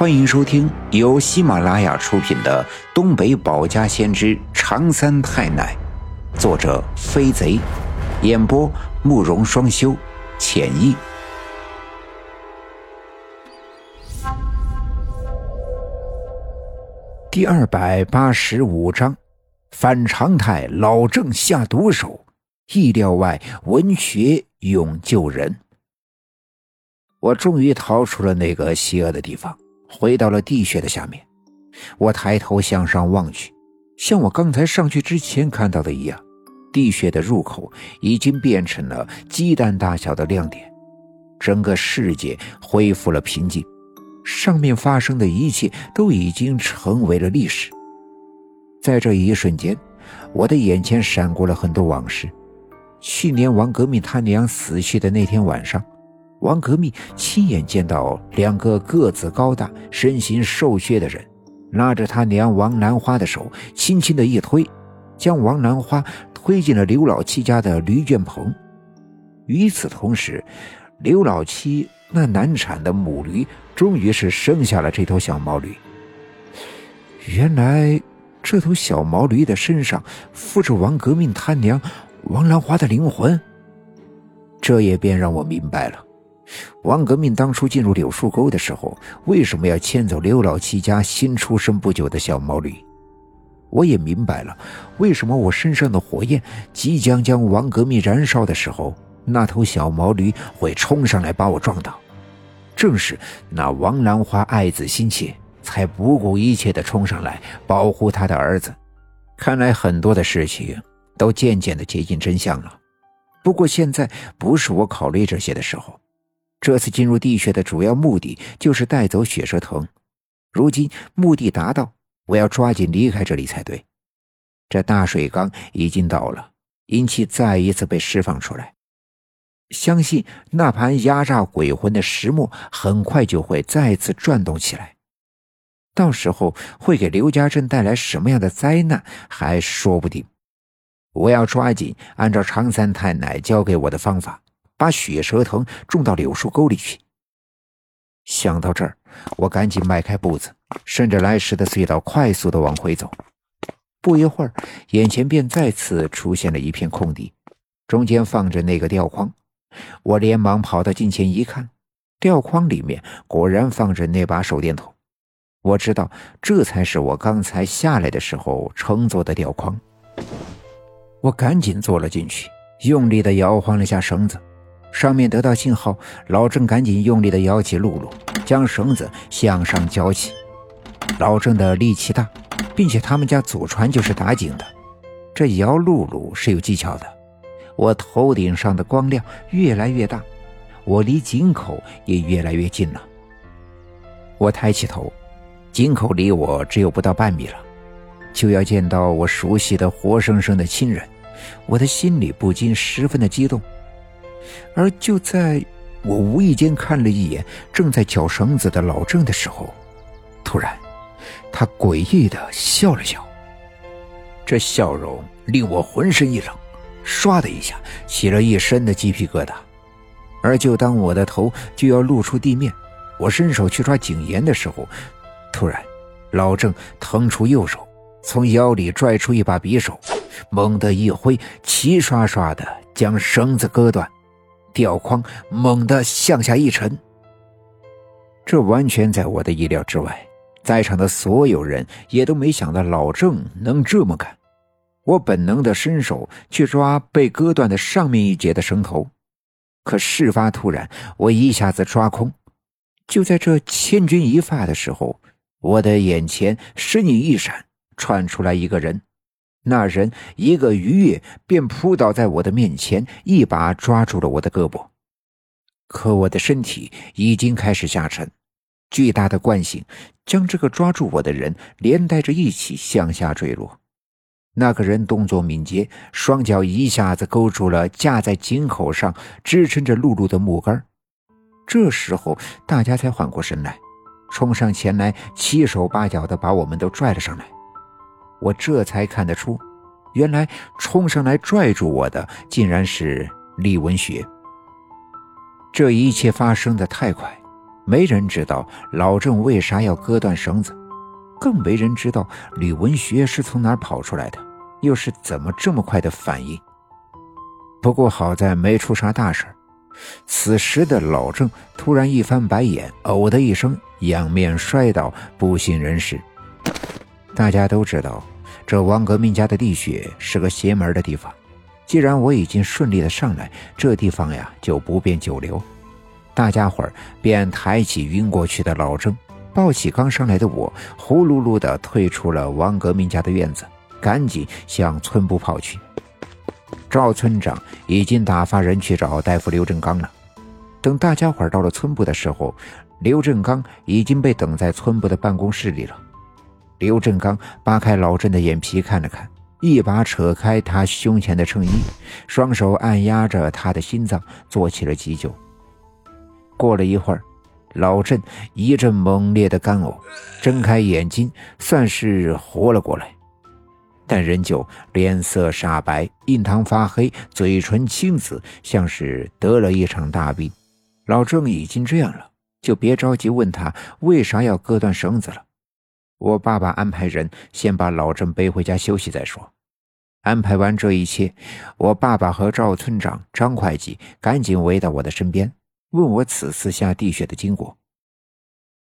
欢迎收听由喜马拉雅出品的《东北保家先知长三太奶》，作者飞贼，演播慕容双修，浅意。第二百八十五章，反常态老郑下毒手，意料外文学勇救人。我终于逃出了那个邪恶的地方。回到了地穴的下面，我抬头向上望去，像我刚才上去之前看到的一样，地穴的入口已经变成了鸡蛋大小的亮点，整个世界恢复了平静，上面发生的一切都已经成为了历史。在这一瞬间，我的眼前闪过了很多往事，去年王革命他娘死去的那天晚上。王革命亲眼见到两个个子高大、身形瘦削的人，拉着他娘王兰花的手，轻轻的一推，将王兰花推进了刘老七家的驴圈棚。与此同时，刘老七那难产的母驴终于是生下了这头小毛驴。原来，这头小毛驴的身上附着王革命他娘王兰花的灵魂。这也便让我明白了。王革命当初进入柳树沟的时候，为什么要牵走刘老七家新出生不久的小毛驴？我也明白了，为什么我身上的火焰即将将王革命燃烧的时候，那头小毛驴会冲上来把我撞倒。正是那王兰花爱子心切，才不顾一切地冲上来保护他的儿子。看来很多的事情都渐渐地接近真相了。不过现在不是我考虑这些的时候。这次进入地穴的主要目的就是带走血蛇藤，如今目的达到，我要抓紧离开这里才对。这大水缸已经到了，阴气再一次被释放出来，相信那盘压榨鬼魂的石磨很快就会再次转动起来，到时候会给刘家镇带来什么样的灾难还说不定。我要抓紧按照常三太奶教给我的方法。把血蛇藤种到柳树沟里去。想到这儿，我赶紧迈开步子，顺着来时的隧道快速的往回走。不一会儿，眼前便再次出现了一片空地，中间放着那个吊筐。我连忙跑到近前一看，吊筐里面果然放着那把手电筒。我知道，这才是我刚才下来的时候乘坐的吊筐。我赶紧坐了进去，用力的摇晃了下绳子。上面得到信号，老郑赶紧用力地摇起露露，将绳子向上绞起。老郑的力气大，并且他们家祖传就是打井的，这摇露露是有技巧的。我头顶上的光亮越来越大，我离井口也越来越近了。我抬起头，井口离我只有不到半米了，就要见到我熟悉的活生生的亲人，我的心里不禁十分的激动。而就在我无意间看了一眼正在绞绳子的老郑的时候，突然，他诡异的笑了笑。这笑容令我浑身一冷，唰的一下起了一身的鸡皮疙瘩。而就当我的头就要露出地面，我伸手去抓井沿的时候，突然，老郑腾出右手，从腰里拽出一把匕首，猛地一挥，齐刷刷的将绳子割断。吊筐猛地向下一沉，这完全在我的意料之外。在场的所有人也都没想到老郑能这么干。我本能的伸手去抓被割断的上面一截的绳头，可事发突然，我一下子抓空。就在这千钧一发的时候，我的眼前身影一闪，窜出来一个人。那人一个鱼跃，便扑倒在我的面前，一把抓住了我的胳膊。可我的身体已经开始下沉，巨大的惯性将这个抓住我的人连带着一起向下坠落。那个人动作敏捷，双脚一下子勾住了架在井口上支撑着露露的木杆。这时候，大家才缓过神来，冲上前来，七手八脚的把我们都拽了上来。我这才看得出，原来冲上来拽住我的竟然是李文学。这一切发生的太快，没人知道老郑为啥要割断绳子，更没人知道李文学是从哪跑出来的，又是怎么这么快的反应。不过好在没出啥大事此时的老郑突然一翻白眼，呕的一声，仰面摔倒，不省人事。大家都知道，这王革命家的地穴是个邪门的地方。既然我已经顺利的上来，这地方呀就不便久留。大家伙儿便抬起晕过去的老郑，抱起刚上来的我，呼噜噜的退出了王革命家的院子，赶紧向村部跑去。赵村长已经打发人去找大夫刘振刚了。等大家伙到了村部的时候，刘振刚已经被等在村部的办公室里了。刘振刚扒开老郑的眼皮看了看，一把扯开他胸前的衬衣，双手按压着他的心脏，做起了急救。过了一会儿，老郑一阵猛烈的干呕，睁开眼睛，算是活了过来。但仍旧脸色煞白，印堂发黑，嘴唇青紫，像是得了一场大病。老郑已经这样了，就别着急问他为啥要割断绳子了。我爸爸安排人先把老郑背回家休息再说。安排完这一切，我爸爸和赵村长、张会计赶紧围到我的身边，问我此次下地穴的经过。